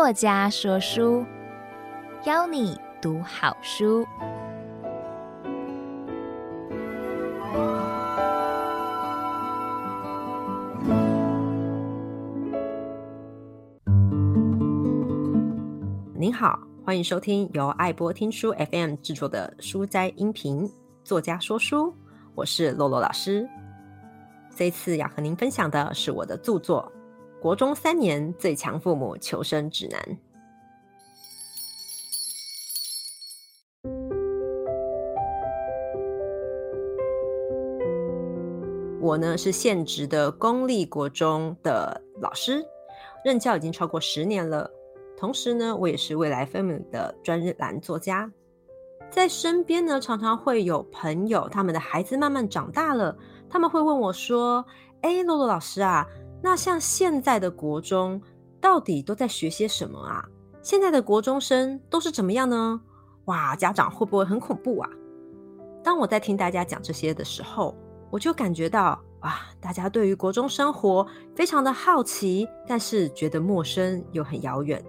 作家说书，邀你读好书。您好，欢迎收听由爱播听书 FM 制作的书斋音频作家说书，我是洛洛老师。这次要和您分享的是我的著作。国中三年最强父母求生指南。我呢是现职的公立国中的老师，任教已经超过十年了。同时呢，我也是未来分母的专栏作家。在身边呢，常常会有朋友，他们的孩子慢慢长大了，他们会问我说：“哎，洛洛老师啊。”那像现在的国中到底都在学些什么啊？现在的国中生都是怎么样呢？哇，家长会不会很恐怖啊？当我在听大家讲这些的时候，我就感觉到哇，大家对于国中生活非常的好奇，但是觉得陌生又很遥远。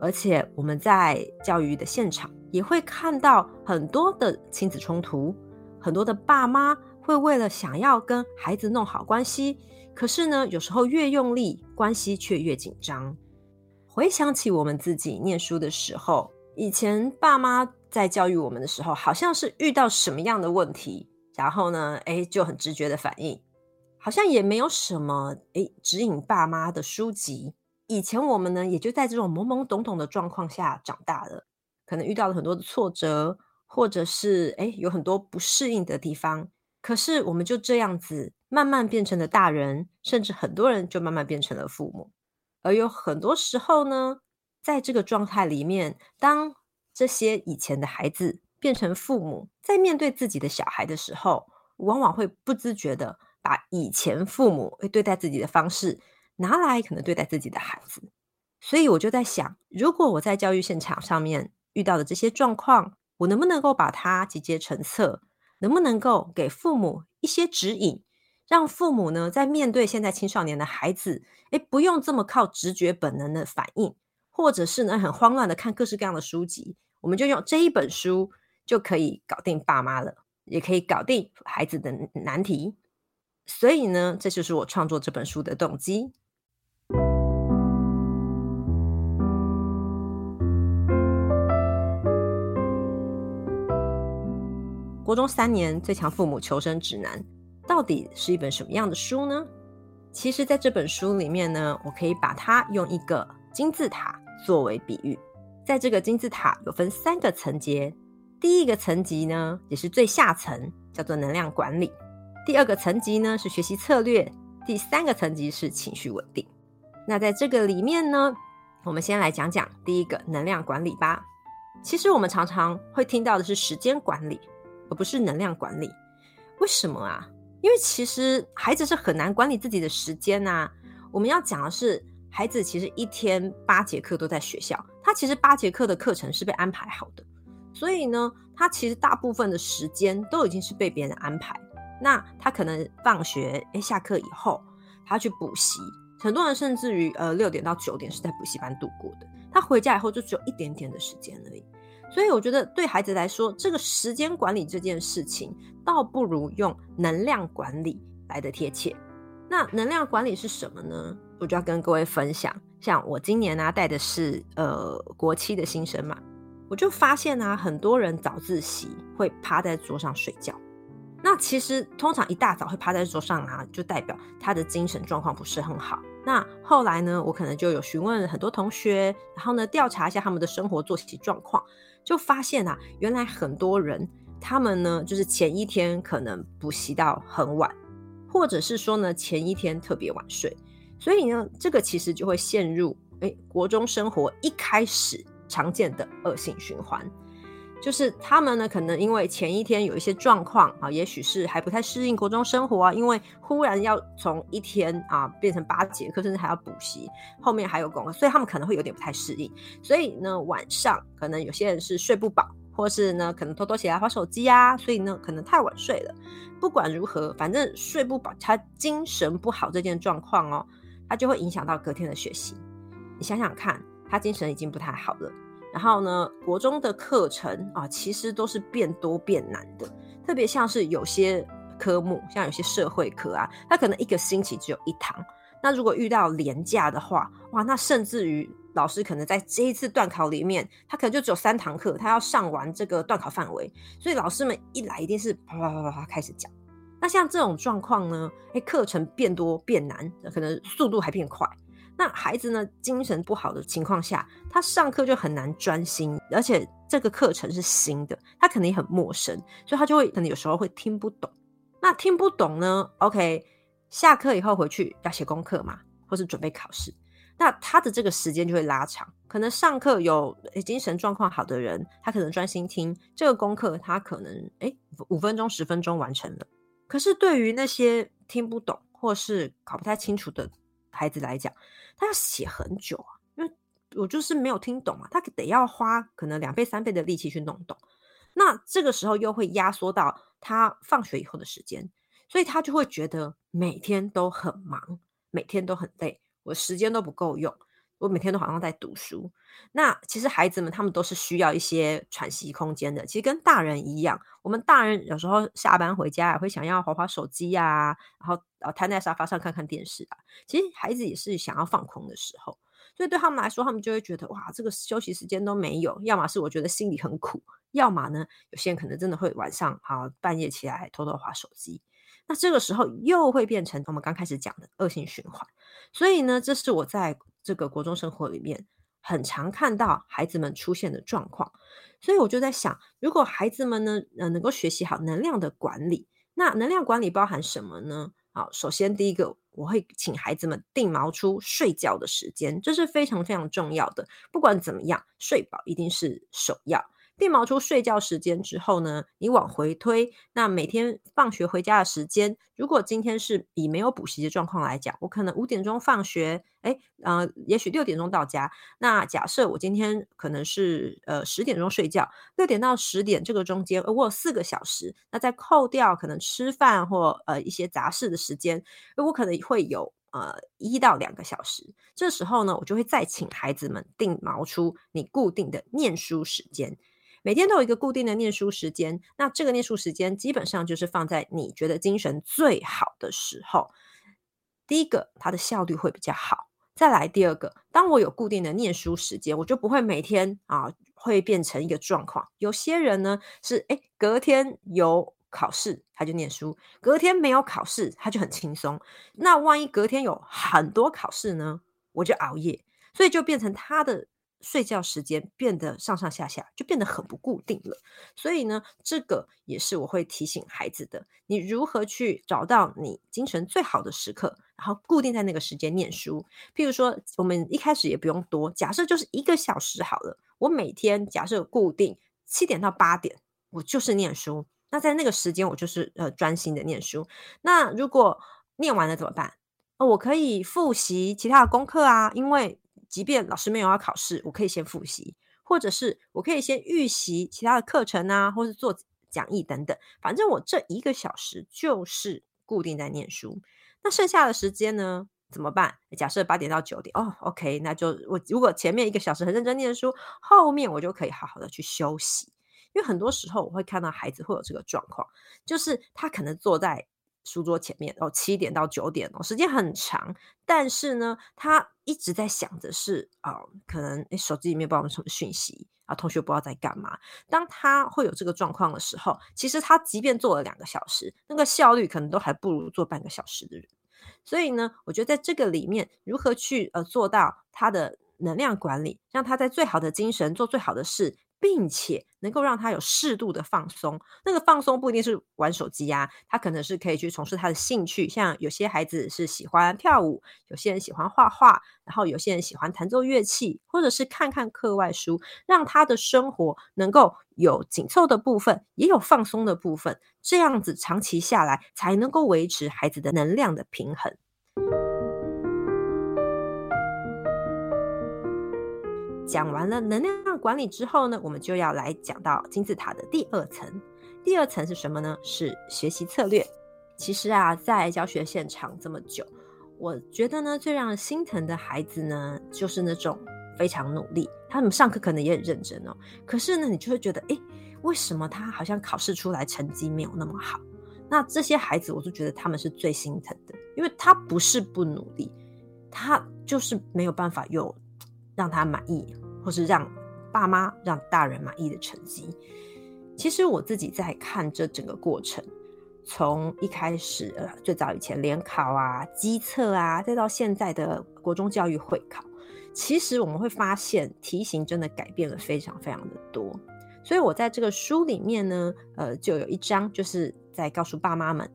而且我们在教育的现场也会看到很多的亲子冲突，很多的爸妈会为了想要跟孩子弄好关系。可是呢，有时候越用力，关系却越紧张。回想起我们自己念书的时候，以前爸妈在教育我们的时候，好像是遇到什么样的问题，然后呢，诶，就很直觉的反应，好像也没有什么诶指引爸妈的书籍。以前我们呢，也就在这种懵懵懂懂的状况下长大了，可能遇到了很多的挫折，或者是诶有很多不适应的地方。可是我们就这样子。慢慢变成了大人，甚至很多人就慢慢变成了父母。而有很多时候呢，在这个状态里面，当这些以前的孩子变成父母，在面对自己的小孩的时候，往往会不自觉的把以前父母会对待自己的方式拿来可能对待自己的孩子。所以我就在想，如果我在教育现场上面遇到的这些状况，我能不能够把它集结成册？能不能够给父母一些指引？让父母呢，在面对现在青少年的孩子，诶，不用这么靠直觉本能的反应，或者是呢，很慌乱的看各式各样的书籍，我们就用这一本书就可以搞定爸妈了，也可以搞定孩子的难题。所以呢，这就是我创作这本书的动机。国中三年最强父母求生指南。到底是一本什么样的书呢？其实，在这本书里面呢，我可以把它用一个金字塔作为比喻。在这个金字塔有分三个层级，第一个层级呢，也是最下层，叫做能量管理；第二个层级呢，是学习策略；第三个层级是情绪稳定。那在这个里面呢，我们先来讲讲第一个能量管理吧。其实我们常常会听到的是时间管理，而不是能量管理。为什么啊？因为其实孩子是很难管理自己的时间呐。我们要讲的是，孩子其实一天八节课都在学校，他其实八节课的课程是被安排好的，所以呢，他其实大部分的时间都已经是被别人安排。那他可能放学，诶，下课以后，他去补习，很多人甚至于呃六点到九点是在补习班度过的，他回家以后就只有一点点的时间而已。所以我觉得对孩子来说，这个时间管理这件事情，倒不如用能量管理来得贴切。那能量管理是什么呢？我就要跟各位分享。像我今年呢、带的是呃国七的新生嘛，我就发现啊，很多人早自习会趴在桌上睡觉。那其实通常一大早会趴在桌上啊，就代表他的精神状况不是很好。那后来呢，我可能就有询问很多同学，然后呢调查一下他们的生活作息状况。就发现啊，原来很多人他们呢，就是前一天可能补习到很晚，或者是说呢，前一天特别晚睡，所以呢，这个其实就会陷入诶，国中生活一开始常见的恶性循环。就是他们呢，可能因为前一天有一些状况啊，也许是还不太适应国中生活啊，因为忽然要从一天啊变成八节课，甚至还要补习，后面还有功课，所以他们可能会有点不太适应。所以呢，晚上可能有些人是睡不饱，或是呢可能偷偷起来玩手机啊，所以呢可能太晚睡了。不管如何，反正睡不饱，他精神不好这件状况哦，他就会影响到隔天的学习。你想想看。他精神已经不太好了。然后呢，国中的课程啊，其实都是变多变难的，特别像是有些科目，像有些社会科啊，它可能一个星期只有一堂。那如果遇到廉价的话，哇，那甚至于老师可能在这一次段考里面，他可能就只有三堂课，他要上完这个段考范围，所以老师们一来一定是啪啪啪啪啪开始讲。那像这种状况呢，哎，课程变多变难，可能速度还变快。那孩子呢，精神不好的情况下，他上课就很难专心，而且这个课程是新的，他可能也很陌生，所以他就会可能有时候会听不懂。那听不懂呢？OK，下课以后回去要写功课嘛，或是准备考试，那他的这个时间就会拉长。可能上课有精神状况好的人，他可能专心听这个功课，他可能诶五分钟十分钟完成了。可是对于那些听不懂或是搞不太清楚的孩子来讲，他要写很久啊，因为我就是没有听懂啊，他得要花可能两倍三倍的力气去弄懂。那这个时候又会压缩到他放学以后的时间，所以他就会觉得每天都很忙，每天都很累，我时间都不够用，我每天都好像在读书。那其实孩子们他们都是需要一些喘息空间的，其实跟大人一样，我们大人有时候下班回家也会想要滑滑手机啊，然后呃瘫在沙发上看看电视啊。其实孩子也是想要放空的时候，所以对他们来说，他们就会觉得哇，这个休息时间都没有，要么是我觉得心里很苦，要么呢，有些人可能真的会晚上好半夜起来偷偷滑手机。那这个时候又会变成我们刚开始讲的恶性循环。所以呢，这是我在这个国中生活里面。很常看到孩子们出现的状况，所以我就在想，如果孩子们呢，呃，能够学习好能量的管理，那能量管理包含什么呢？好，首先第一个，我会请孩子们定锚出睡觉的时间，这是非常非常重要的。不管怎么样，睡饱一定是首要。定锚出睡觉时间之后呢，你往回推，那每天放学回家的时间，如果今天是以没有补习的状况来讲，我可能五点钟放学，诶，呃，也许六点钟到家。那假设我今天可能是呃十点钟睡觉，六点到十点这个中间，我有四个小时，那再扣掉可能吃饭或呃一些杂事的时间，我可能会有呃一到两个小时。这时候呢，我就会再请孩子们定锚出你固定的念书时间。每天都有一个固定的念书时间，那这个念书时间基本上就是放在你觉得精神最好的时候。第一个，它的效率会比较好。再来，第二个，当我有固定的念书时间，我就不会每天啊会变成一个状况。有些人呢是诶，隔天有考试他就念书，隔天没有考试他就很轻松。那万一隔天有很多考试呢，我就熬夜，所以就变成他的。睡觉时间变得上上下下，就变得很不固定了。所以呢，这个也是我会提醒孩子的：你如何去找到你精神最好的时刻，然后固定在那个时间念书。譬如说，我们一开始也不用多，假设就是一个小时好了。我每天假设固定七点到八点，我就是念书。那在那个时间，我就是呃专心的念书。那如果念完了怎么办？哦，我可以复习其他的功课啊，因为。即便老师没有要考试，我可以先复习，或者是我可以先预习其他的课程啊，或是做讲义等等。反正我这一个小时就是固定在念书。那剩下的时间呢，怎么办？假设八点到九点，哦，OK，那就我如果前面一个小时很认真念书，后面我就可以好好的去休息。因为很多时候我会看到孩子会有这个状况，就是他可能坐在。书桌前面哦，七点到九点哦，时间很长，但是呢，他一直在想的是啊、哦，可能诶手机里面不知道有什么讯息啊，同学不知道在干嘛。当他会有这个状况的时候，其实他即便做了两个小时，那个效率可能都还不如做半个小时的人。所以呢，我觉得在这个里面，如何去呃做到他的能量管理，让他在最好的精神做最好的事。并且能够让他有适度的放松，那个放松不一定是玩手机、啊，他可能是可以去从事他的兴趣，像有些孩子是喜欢跳舞，有些人喜欢画画，然后有些人喜欢弹奏乐器，或者是看看课外书，让他的生活能够有紧凑的部分，也有放松的部分，这样子长期下来才能够维持孩子的能量的平衡。讲完了能量管理之后呢，我们就要来讲到金字塔的第二层。第二层是什么呢？是学习策略。其实啊，在教学现场这么久，我觉得呢，最让人心疼的孩子呢，就是那种非常努力，他们上课可能也很认真哦。可是呢，你就会觉得，诶，为什么他好像考试出来成绩没有那么好？那这些孩子，我就觉得他们是最心疼的，因为他不是不努力，他就是没有办法有让他满意，或是让爸妈、让大人满意的成绩。其实我自己在看这整个过程。从一开始，呃，最早以前联考啊、基测啊，再到现在的国中教育会考，其实我们会发现题型真的改变了非常非常的多。所以我在这个书里面呢，呃，就有一章就是在告诉爸妈们，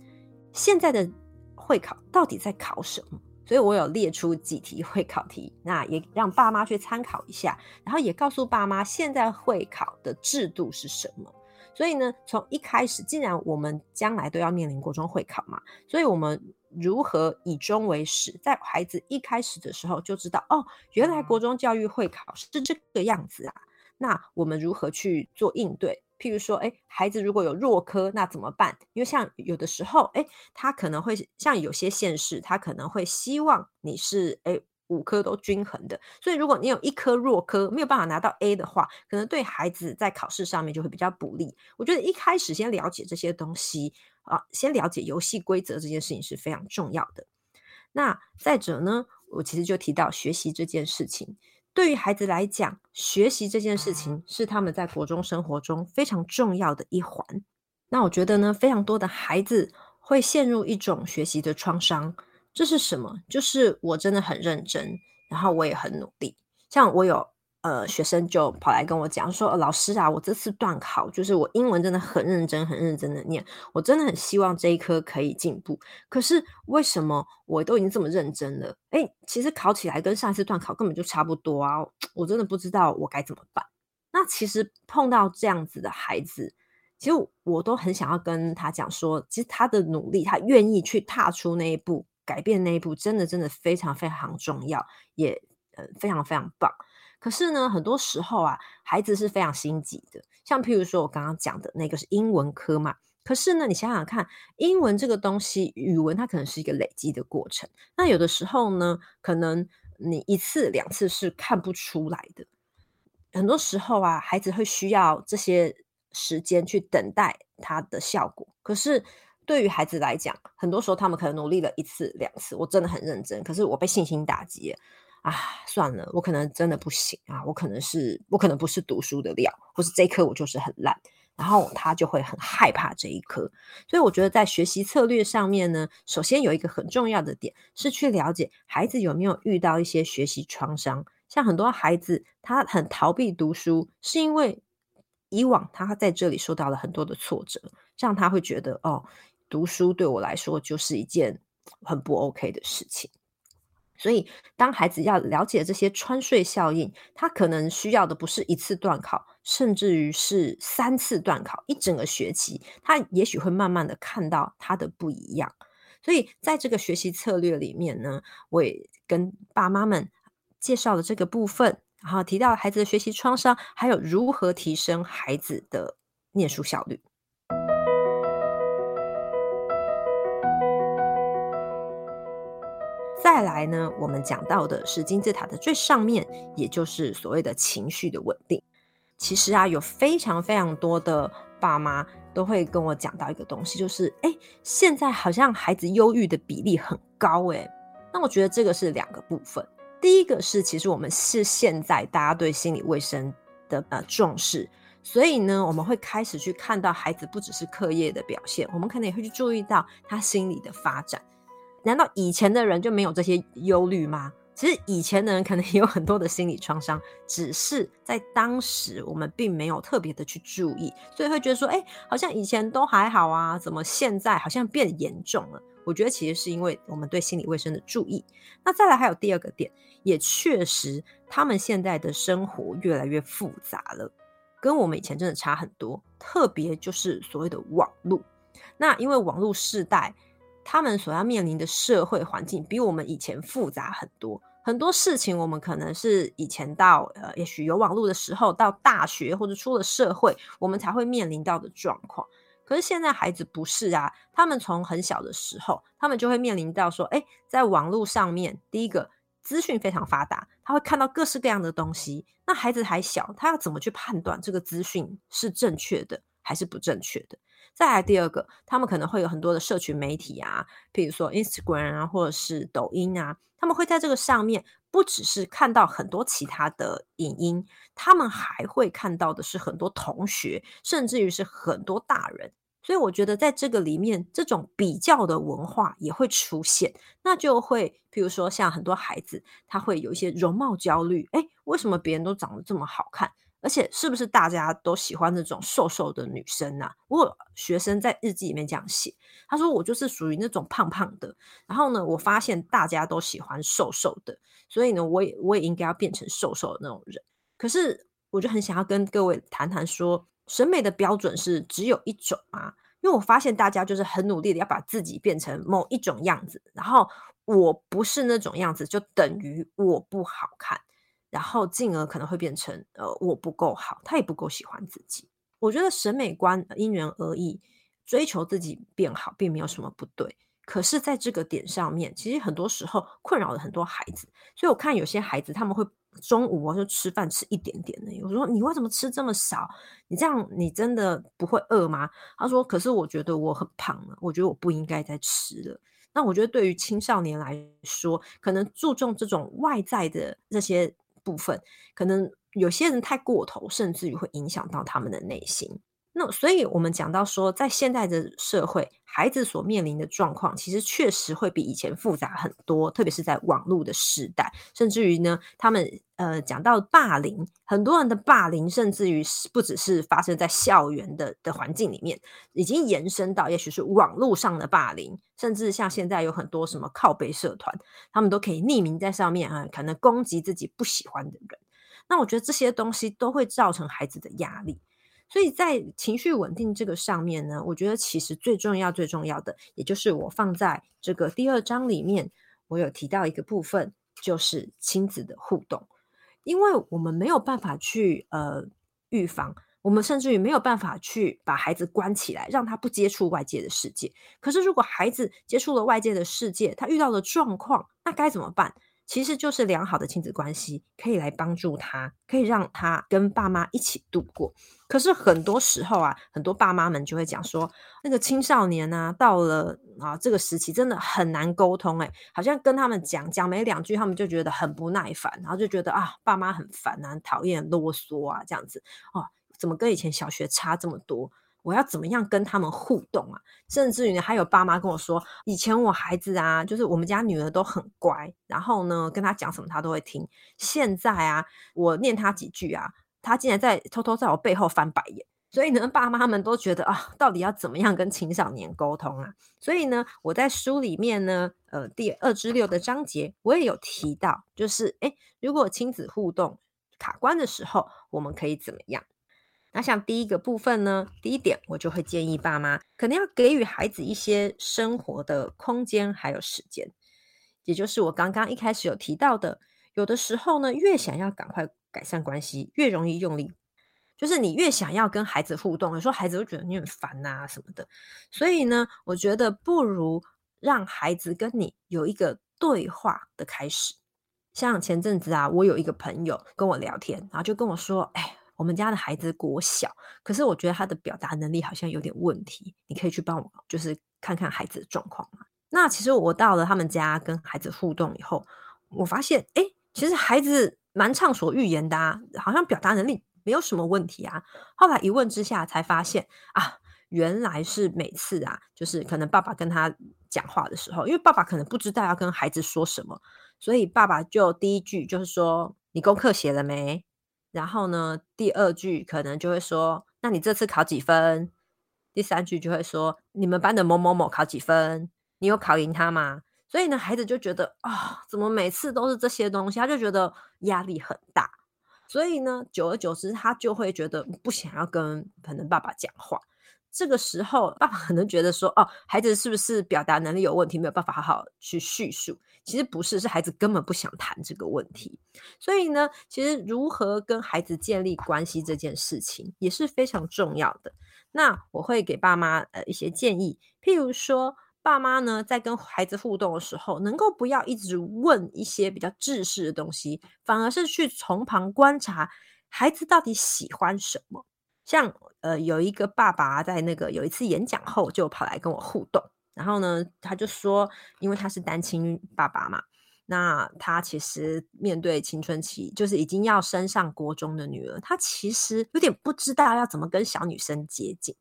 现在的会考到底在考什么。所以我有列出几题会考题，那也让爸妈去参考一下，然后也告诉爸妈现在会考的制度是什么。所以呢，从一开始，既然我们将来都要面临国中会考嘛，所以我们如何以终为始，在孩子一开始的时候就知道，哦，原来国中教育会考是这个样子啊。那我们如何去做应对？譬如说，诶，孩子如果有弱科，那怎么办？因为像有的时候，诶，他可能会像有些县市，他可能会希望你是，诶。五科都均衡的，所以如果你有一科弱科，没有办法拿到 A 的话，可能对孩子在考试上面就会比较不利。我觉得一开始先了解这些东西啊，先了解游戏规则这件事情是非常重要的。那再者呢，我其实就提到学习这件事情，对于孩子来讲，学习这件事情是他们在国中生活中非常重要的一环。那我觉得呢，非常多的孩子会陷入一种学习的创伤。这是什么？就是我真的很认真，然后我也很努力。像我有呃学生就跑来跟我讲说，老师啊，我这次段考就是我英文真的很认真，很认真的念，我真的很希望这一科可以进步。可是为什么我都已经这么认真了？诶，其实考起来跟上一次段考根本就差不多啊！我真的不知道我该怎么办。那其实碰到这样子的孩子，其实我都很想要跟他讲说，其实他的努力，他愿意去踏出那一步。改变那一步真的真的非常非常重要，也呃非常非常棒。可是呢，很多时候啊，孩子是非常心急的。像譬如说我刚刚讲的那个是英文科嘛，可是呢，你想想看，英文这个东西，语文它可能是一个累积的过程。那有的时候呢，可能你一次两次是看不出来的。很多时候啊，孩子会需要这些时间去等待它的效果。可是。对于孩子来讲，很多时候他们可能努力了一次两次，我真的很认真，可是我被信心打击啊！算了，我可能真的不行啊，我可能是我可能不是读书的料，或是这一科我就是很烂，然后他就会很害怕这一科。所以我觉得在学习策略上面呢，首先有一个很重要的点是去了解孩子有没有遇到一些学习创伤。像很多孩子他很逃避读书，是因为以往他在这里受到了很多的挫折，这样他会觉得哦。读书对我来说就是一件很不 OK 的事情，所以当孩子要了解这些穿隧效应，他可能需要的不是一次段考，甚至于是三次段考，一整个学期，他也许会慢慢的看到他的不一样。所以在这个学习策略里面呢，我也跟爸妈们介绍了这个部分，然后提到孩子的学习创伤，还有如何提升孩子的念书效率。再来呢，我们讲到的是金字塔的最上面，也就是所谓的情绪的稳定。其实啊，有非常非常多的爸妈都会跟我讲到一个东西，就是哎，现在好像孩子忧郁的比例很高哎。那我觉得这个是两个部分。第一个是，其实我们是现在大家对心理卫生的呃重视，所以呢，我们会开始去看到孩子不只是课业的表现，我们可能也会去注意到他心理的发展。难道以前的人就没有这些忧虑吗？其实以前的人可能也有很多的心理创伤，只是在当时我们并没有特别的去注意，所以会觉得说，哎，好像以前都还好啊，怎么现在好像变严重了？我觉得其实是因为我们对心理卫生的注意。那再来还有第二个点，也确实他们现在的生活越来越复杂了，跟我们以前真的差很多。特别就是所谓的网络，那因为网络世代。他们所要面临的社会环境比我们以前复杂很多，很多事情我们可能是以前到呃，也许有网络的时候，到大学或者出了社会，我们才会面临到的状况。可是现在孩子不是啊，他们从很小的时候，他们就会面临到说，诶，在网络上面，第一个资讯非常发达，他会看到各式各样的东西。那孩子还小，他要怎么去判断这个资讯是正确的还是不正确的？再来第二个，他们可能会有很多的社群媒体啊，比如说 Instagram 啊，或者是抖音啊，他们会在这个上面不只是看到很多其他的影音，他们还会看到的是很多同学，甚至于是很多大人。所以我觉得，在这个里面，这种比较的文化也会出现，那就会，比如说像很多孩子，他会有一些容貌焦虑，诶，为什么别人都长得这么好看？而且是不是大家都喜欢那种瘦瘦的女生啊？我学生在日记里面这样写，他说我就是属于那种胖胖的，然后呢，我发现大家都喜欢瘦瘦的，所以呢，我也我也应该要变成瘦瘦的那种人。可是，我就很想要跟各位谈谈说。审美的标准是只有一种啊，因为我发现大家就是很努力的要把自己变成某一种样子，然后我不是那种样子，就等于我不好看，然后进而可能会变成呃我不够好，他也不够喜欢自己。我觉得审美观因人而异，追求自己变好并没有什么不对。可是，在这个点上面，其实很多时候困扰了很多孩子。所以我看有些孩子他们会中午我就吃饭吃一点点的。我说你为什么吃这么少？你这样你真的不会饿吗？他说：可是我觉得我很胖了，我觉得我不应该再吃了。那我觉得对于青少年来说，可能注重这种外在的这些部分，可能有些人太过头，甚至于会影响到他们的内心。那所以，我们讲到说，在现在的社会，孩子所面临的状况，其实确实会比以前复杂很多，特别是在网络的时代，甚至于呢，他们呃讲到霸凌，很多人的霸凌，甚至于不只是发生在校园的的环境里面，已经延伸到也许是网络上的霸凌，甚至像现在有很多什么靠背社团，他们都可以匿名在上面啊，可能攻击自己不喜欢的人。那我觉得这些东西都会造成孩子的压力。所以在情绪稳定这个上面呢，我觉得其实最重要、最重要的，也就是我放在这个第二章里面，我有提到一个部分，就是亲子的互动。因为我们没有办法去呃预防，我们甚至于没有办法去把孩子关起来，让他不接触外界的世界。可是如果孩子接触了外界的世界，他遇到了状况，那该怎么办？其实就是良好的亲子关系可以来帮助他，可以让他跟爸妈一起度过。可是很多时候啊，很多爸妈们就会讲说，那个青少年啊，到了啊这个时期真的很难沟通，诶，好像跟他们讲讲没两句，他们就觉得很不耐烦，然后就觉得啊，爸妈很烦啊，讨厌啰嗦啊，这样子哦，怎么跟以前小学差这么多？我要怎么样跟他们互动啊？甚至于，还有爸妈跟我说，以前我孩子啊，就是我们家女儿都很乖，然后呢，跟他讲什么他都会听。现在啊，我念他几句啊，他竟然在偷偷在我背后翻白眼。所以呢，爸妈们都觉得啊，到底要怎么样跟青少年沟通啊？所以呢，我在书里面呢，呃，第二至六的章节，我也有提到，就是诶，如果亲子互动卡关的时候，我们可以怎么样？那像第一个部分呢，第一点我就会建议爸妈可能要给予孩子一些生活的空间还有时间，也就是我刚刚一开始有提到的，有的时候呢，越想要赶快改善关系，越容易用力，就是你越想要跟孩子互动，有时候孩子会觉得你很烦啊什么的，所以呢，我觉得不如让孩子跟你有一个对话的开始。像前阵子啊，我有一个朋友跟我聊天，然后就跟我说，哎。我们家的孩子国小，可是我觉得他的表达能力好像有点问题。你可以去帮我，就是看看孩子的状况嘛。那其实我到了他们家跟孩子互动以后，我发现，哎，其实孩子蛮畅所欲言的啊，好像表达能力没有什么问题啊。后来一问之下，才发现啊，原来是每次啊，就是可能爸爸跟他讲话的时候，因为爸爸可能不知道要跟孩子说什么，所以爸爸就第一句就是说：“你功课写了没？”然后呢，第二句可能就会说：“那你这次考几分？”第三句就会说：“你们班的某某某考几分？你有考赢他吗？”所以呢，孩子就觉得啊、怎么每次都是这些东西？他就觉得压力很大。所以呢，久而久之，他就会觉得不想要跟可能爸爸讲话。这个时候，爸爸可能觉得说：“哦，孩子是不是表达能力有问题，没有办法好好去叙述？”其实不是，是孩子根本不想谈这个问题。所以呢，其实如何跟孩子建立关系这件事情也是非常重要的。那我会给爸妈呃一些建议，譬如说，爸妈呢在跟孩子互动的时候，能够不要一直问一些比较制式的东西，反而是去从旁观察孩子到底喜欢什么。像呃，有一个爸爸在那个有一次演讲后，就跑来跟我互动，然后呢，他就说，因为他是单亲爸爸嘛。那他其实面对青春期，就是已经要升上国中的女儿，他其实有点不知道要怎么跟小女生接近。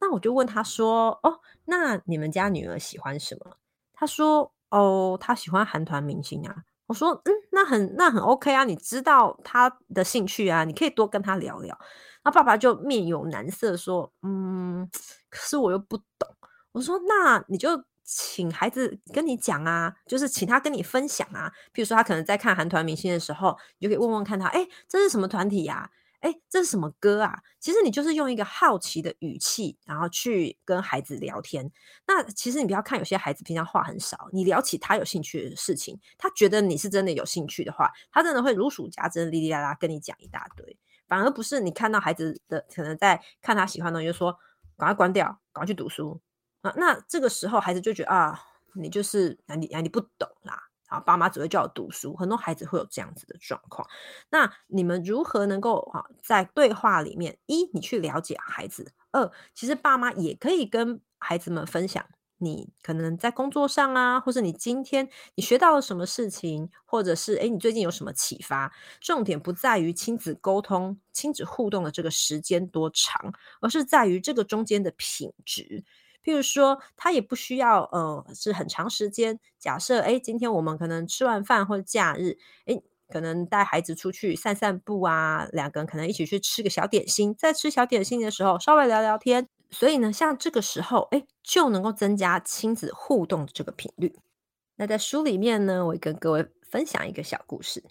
那我就问他说：“哦，那你们家女儿喜欢什么？”他说：“哦，他喜欢韩团明星啊。”我说：“嗯，那很那很 OK 啊，你知道他的兴趣啊，你可以多跟他聊聊。”那爸爸就面有难色说：“嗯，可是我又不懂。”我说：“那你就。”请孩子跟你讲啊，就是请他跟你分享啊。譬如说，他可能在看韩团明星的时候，你就可以问问看他，哎，这是什么团体呀？哎，这是什么歌啊？其实你就是用一个好奇的语气，然后去跟孩子聊天。那其实你不要看有些孩子平常话很少，你聊起他有兴趣的事情，他觉得你是真的有兴趣的话，他真的会如数家珍，哩哩啦啦跟你讲一大堆。反而不是你看到孩子的可能在看他喜欢的东西，就说赶快关掉，赶快去读书啊。那这个时候，孩子就觉得啊，你就是啊，你啊，你不懂啦，啊，爸妈只会叫我读书。很多孩子会有这样子的状况。那你们如何能够啊，在对话里面，一，你去了解孩子；二，其实爸妈也可以跟孩子们分享，你可能在工作上啊，或是你今天你学到了什么事情，或者是诶，你最近有什么启发？重点不在于亲子沟通、亲子互动的这个时间多长，而是在于这个中间的品质。譬如说，他也不需要，呃，是很长时间。假设，诶，今天我们可能吃完饭或者假日，诶，可能带孩子出去散散步啊，两个人可能一起去吃个小点心，在吃小点心的时候稍微聊聊天。所以呢，像这个时候，诶，就能够增加亲子互动的这个频率。那在书里面呢，我跟各位分享一个小故事。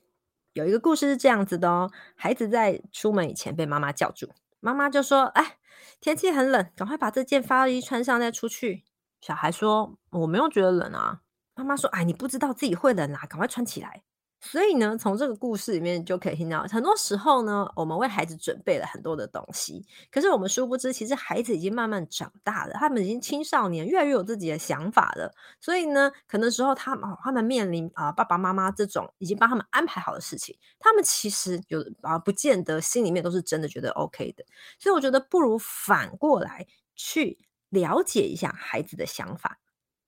有一个故事是这样子的哦，孩子在出门以前被妈妈叫住，妈妈就说：“哎。”天气很冷，赶快把这件发衣穿上再出去。小孩说：“我没有觉得冷啊。”妈妈说：“哎，你不知道自己会冷啊，赶快穿起来。”所以呢，从这个故事里面就可以听到，很多时候呢，我们为孩子准备了很多的东西，可是我们殊不知，其实孩子已经慢慢长大了，他们已经青少年，越来越有自己的想法了。所以呢，可能时候他们他们面临啊爸爸妈妈这种已经帮他们安排好的事情，他们其实有啊不见得心里面都是真的觉得 OK 的。所以我觉得不如反过来去了解一下孩子的想法，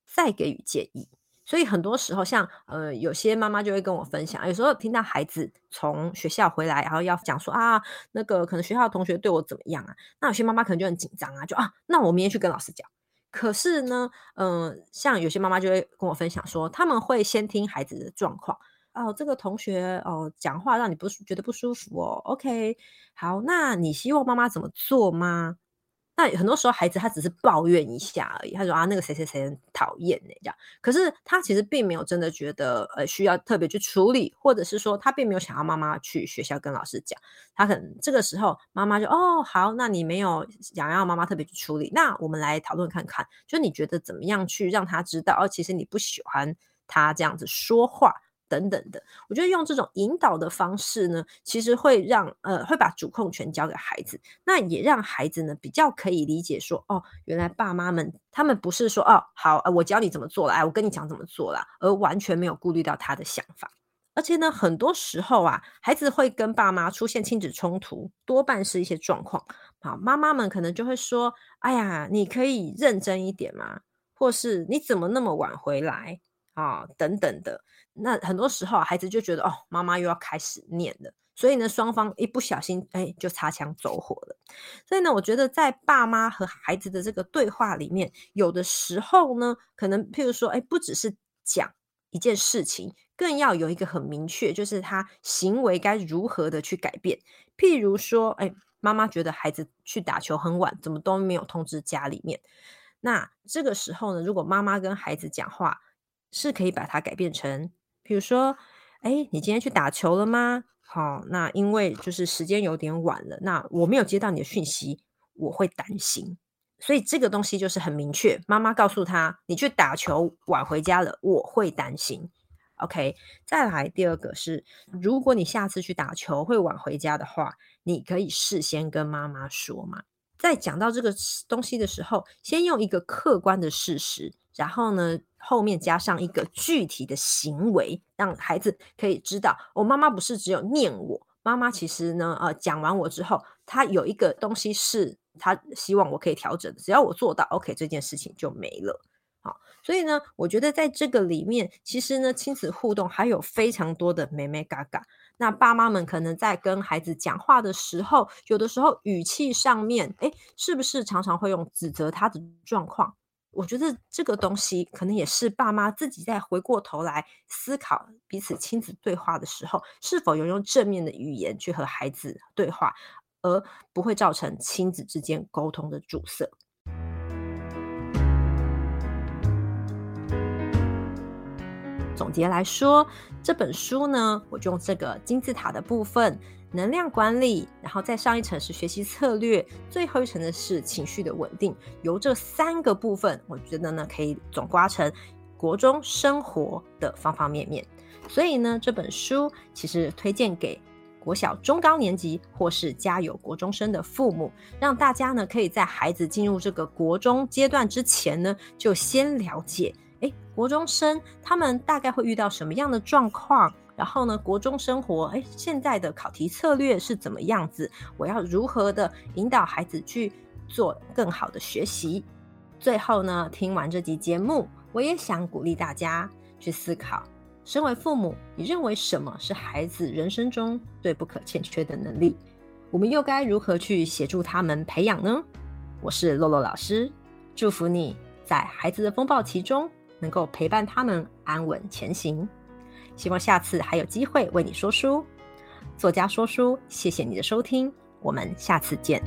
再给予建议。所以很多时候像，呃，有些妈妈就会跟我分享，有时候听到孩子从学校回来，然后要讲说啊，那个可能学校的同学对我怎么样啊？那有些妈妈可能就很紧张啊，就啊，那我明天去跟老师讲。可是呢，嗯、像有些妈妈就会跟我分享说，他们会先听孩子的状况，哦，这个同学哦讲话让你不觉得不舒服哦，OK，好，那你希望妈妈怎么做吗？那很多时候，孩子他只是抱怨一下而已。他说啊，那个谁谁谁很讨厌呢，这样。可是他其实并没有真的觉得呃需要特别去处理，或者是说他并没有想要妈妈去学校跟老师讲。他可能这个时候妈妈就哦好，那你没有想要妈妈特别去处理，那我们来讨论看看，就你觉得怎么样去让他知道哦，其实你不喜欢他这样子说话。等等的，我觉得用这种引导的方式呢，其实会让呃会把主控权交给孩子，那也让孩子呢比较可以理解说，哦，原来爸妈们他们不是说哦好，我教你怎么做了，哎，我跟你讲怎么做了，而完全没有顾虑到他的想法。而且呢，很多时候啊，孩子会跟爸妈出现亲子冲突，多半是一些状况。好，妈妈们可能就会说，哎呀，你可以认真一点吗？或是你怎么那么晚回来？啊、等等的，那很多时候孩子就觉得哦，妈妈又要开始念了，所以呢，双方一不小心，哎，就擦枪走火了。所以呢，我觉得在爸妈和孩子的这个对话里面，有的时候呢，可能譬如说，哎，不只是讲一件事情，更要有一个很明确，就是他行为该如何的去改变。譬如说，哎，妈妈觉得孩子去打球很晚，怎么都没有通知家里面。那这个时候呢，如果妈妈跟孩子讲话，是可以把它改变成，比如说，哎，你今天去打球了吗？好，那因为就是时间有点晚了，那我没有接到你的讯息，我会担心。所以这个东西就是很明确，妈妈告诉他，你去打球晚回家了，我会担心。OK，再来第二个是，如果你下次去打球会晚回家的话，你可以事先跟妈妈说嘛。在讲到这个东西的时候，先用一个客观的事实。然后呢，后面加上一个具体的行为，让孩子可以知道，我、哦、妈妈不是只有念我，妈妈其实呢，呃，讲完我之后，她有一个东西是她希望我可以调整的，只要我做到，OK，这件事情就没了。好，所以呢，我觉得在这个里面，其实呢，亲子互动还有非常多的美眉嘎嘎。那爸妈们可能在跟孩子讲话的时候，有的时候语气上面，诶，是不是常常会用指责他的状况？我觉得这个东西可能也是爸妈自己在回过头来思考彼此亲子对话的时候，是否有用正面的语言去和孩子对话，而不会造成亲子之间沟通的阻塞。总结来说，这本书呢，我就用这个金字塔的部分，能量管理，然后再上一层是学习策略，最后一层的是情绪的稳定。由这三个部分，我觉得呢，可以总刮成国中生活的方方面面。所以呢，这本书其实推荐给国小中高年级或是家有国中生的父母，让大家呢可以在孩子进入这个国中阶段之前呢，就先了解。诶，国中生他们大概会遇到什么样的状况？然后呢，国中生活，诶，现在的考题策略是怎么样子？我要如何的引导孩子去做更好的学习？最后呢，听完这集节目，我也想鼓励大家去思考：身为父母，你认为什么是孩子人生中最不可欠缺的能力？我们又该如何去协助他们培养呢？我是洛洛老师，祝福你在孩子的风暴期中。能够陪伴他们安稳前行，希望下次还有机会为你说书。作家说书，谢谢你的收听，我们下次见。